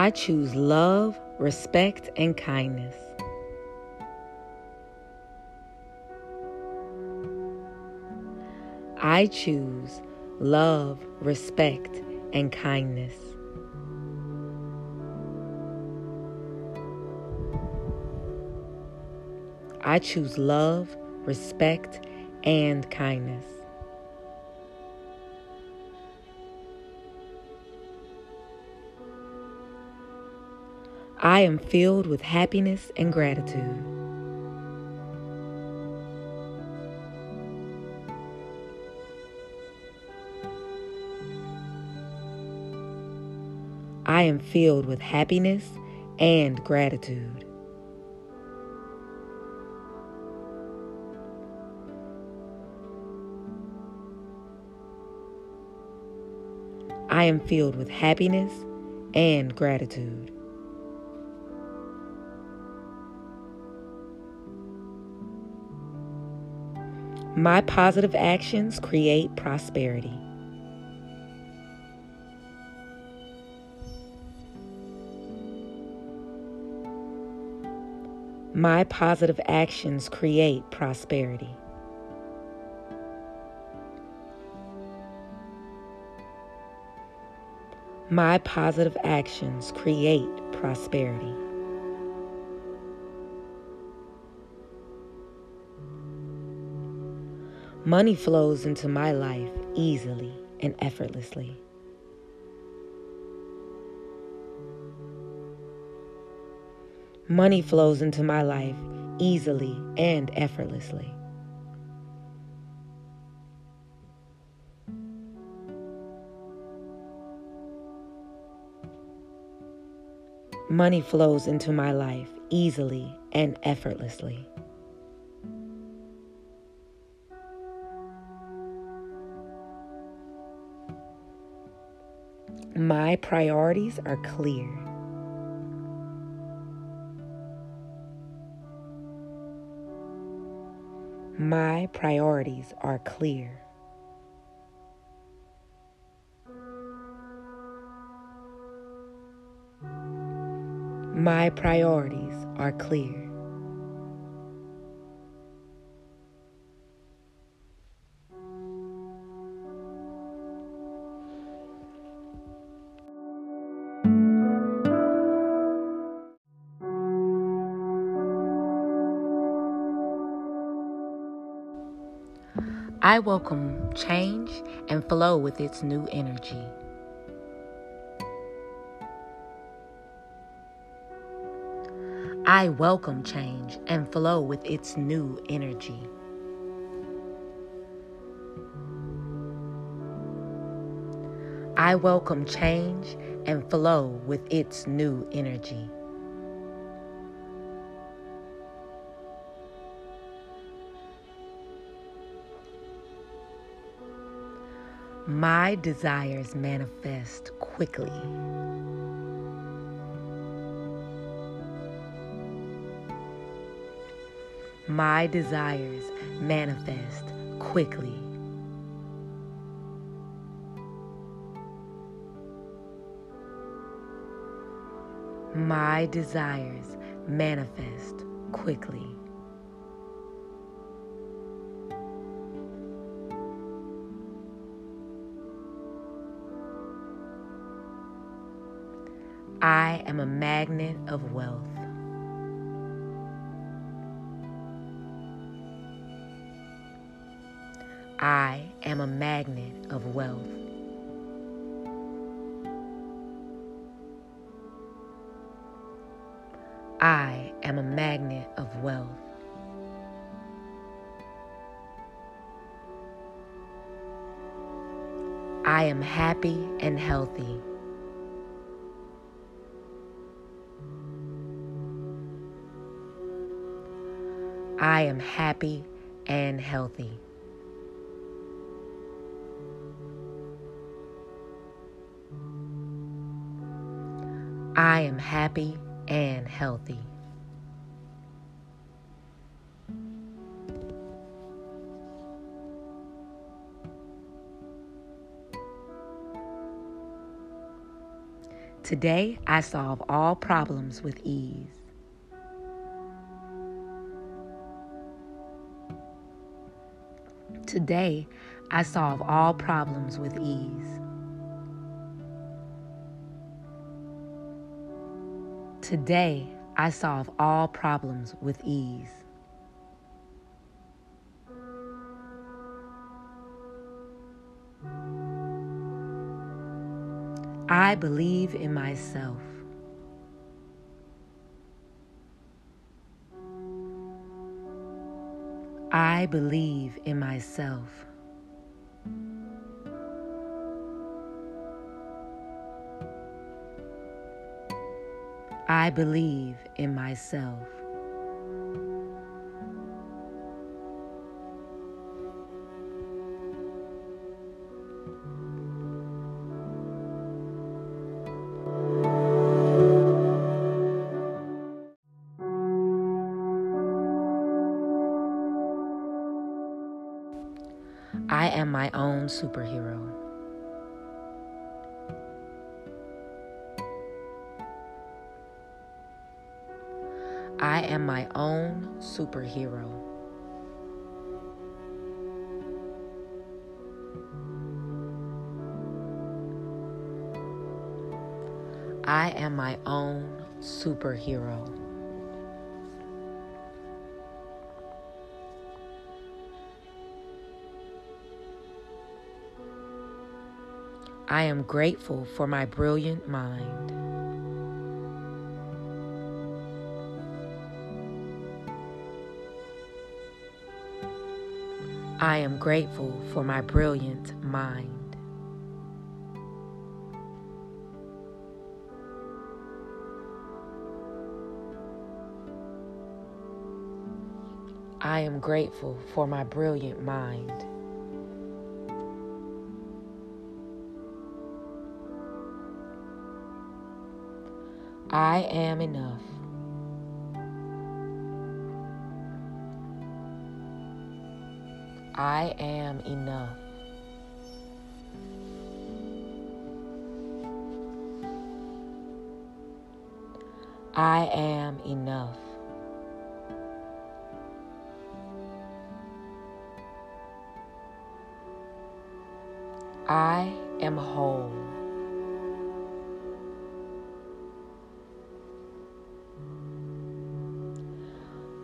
I choose love, respect, and kindness. I choose love, respect, and kindness. I choose love, respect, and kindness. I am filled with happiness and gratitude. I am filled with happiness and gratitude. I am filled with happiness and gratitude. My positive actions create prosperity. My positive actions create prosperity. My positive actions create prosperity. Money flows into my life easily and effortlessly. Money flows into my life easily and effortlessly. Money flows into my life easily and effortlessly. My priorities are clear. My priorities are clear. My priorities are clear. I welcome change and flow with its new energy. I welcome change and flow with its new energy. I welcome change and flow with its new energy. My desires manifest quickly. My desires manifest quickly. My desires manifest quickly. I am a magnet of wealth. I am a magnet of wealth. I am a magnet of wealth. I am happy and healthy. I am happy and healthy. I am happy and healthy. Today, I solve all problems with ease. Today, I solve all problems with ease. Today, I solve all problems with ease. I believe in myself. I believe in myself. I believe in myself. My own superhero. I am my own superhero. I am my own superhero. I am grateful for my brilliant mind. I am grateful for my brilliant mind. I am grateful for my brilliant mind. I am enough. I am enough. I am enough. I am whole.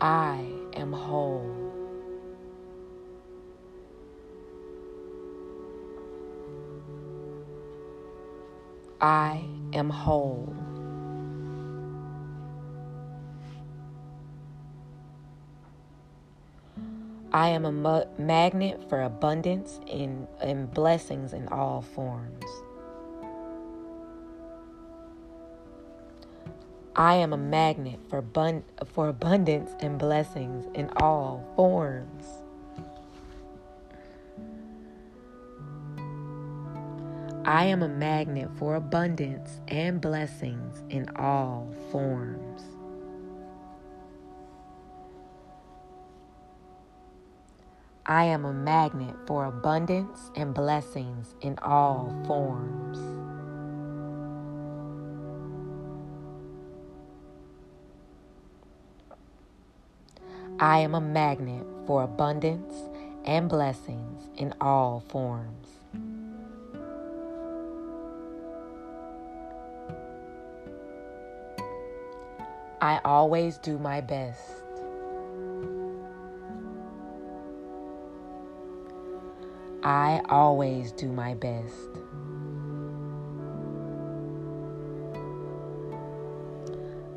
I am whole. I am whole. I am a ma- magnet for abundance and blessings in all forms. I am a magnet for, bun- for abundance and blessings in all forms. I am a magnet for abundance and blessings in all forms. I am a magnet for abundance and blessings in all forms. I am a magnet for abundance and blessings in all forms. I always do my best. I always do my best.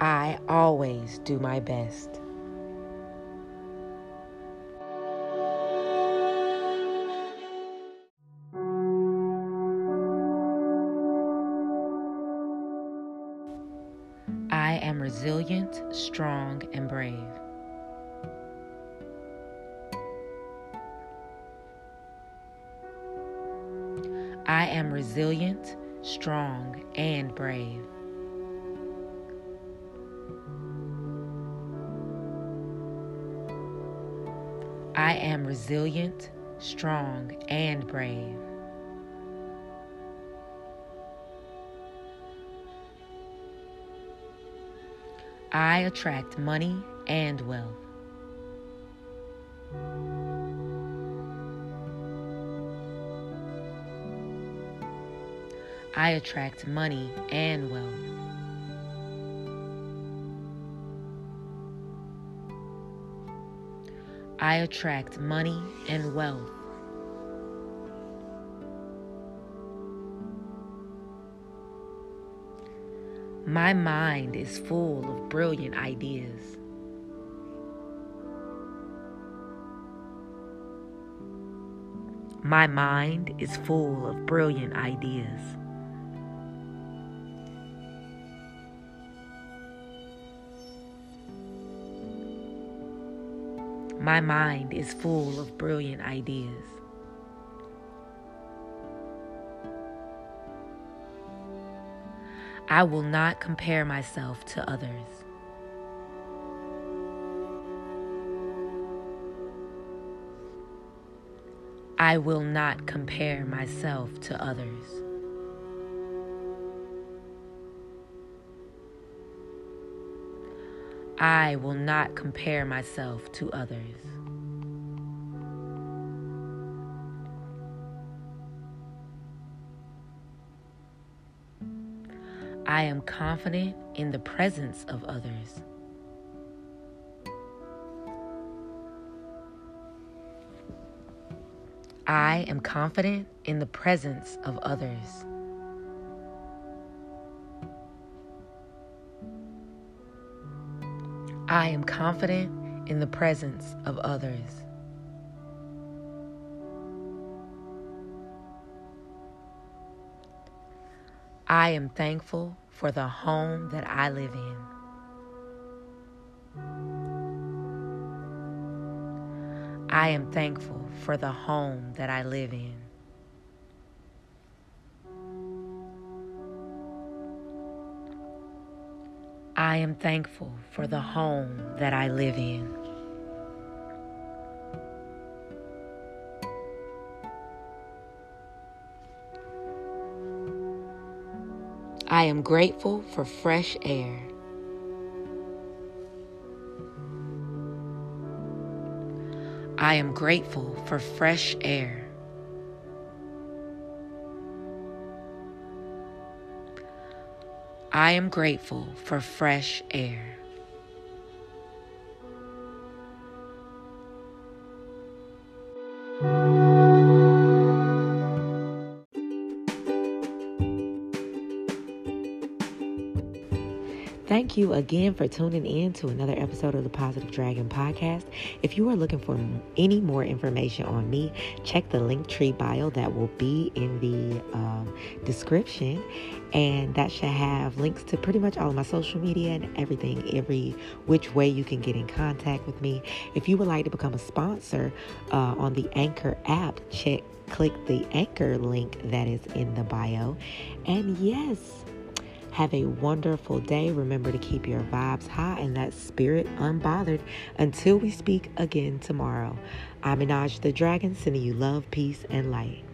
I always do my best. Am resilient, strong, and brave. I am resilient, strong, and brave. I am resilient, strong, and brave. I attract money and wealth. I attract money and wealth. I attract money and wealth. My mind is full of brilliant ideas. My mind is full of brilliant ideas. My mind is full of brilliant ideas. I will not compare myself to others. I will not compare myself to others. I will not compare myself to others. I am confident in the presence of others. I am confident in the presence of others. I am confident in the presence of others. I am thankful for the home that I live in. I am thankful for the home that I live in. I am thankful for the home that I live in. I am grateful for fresh air. I am grateful for fresh air. I am grateful for fresh air. Thank you again for tuning in to another episode of the Positive Dragon Podcast. If you are looking for any more information on me, check the Linktree bio that will be in the um, description. And that should have links to pretty much all of my social media and everything, every which way you can get in contact with me. If you would like to become a sponsor uh, on the Anchor app, check click the Anchor link that is in the bio. And yes, have a wonderful day. Remember to keep your vibes high and that spirit unbothered until we speak again tomorrow. I'm Minaj the Dragon, sending you love, peace, and light.